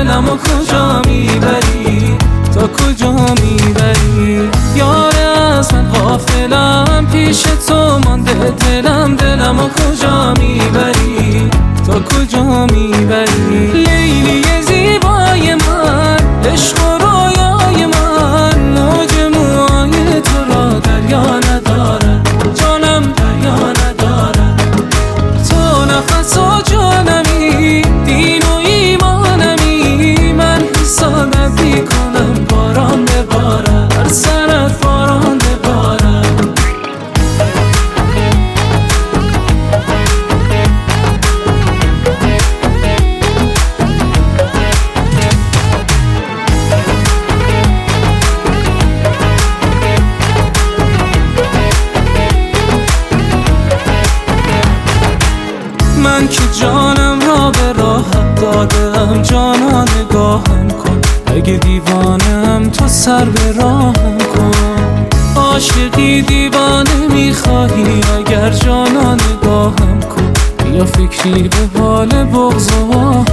دلم و کجا می‌بری؟ تا کجا می‌بری؟ یار از من غافلم پیش تو مانده دلم دلم و کجا می‌بری؟ تا کجا می‌بری؟ لیلی زیبای من عشق من که جانم را به راحت دادم جانا نگاهم کن. اگه دیوانم تو سر به راهم کن. عاشقی دیوانه می‌خواهی اگر جانا نگاهم کن. یا فکری به بال بغض و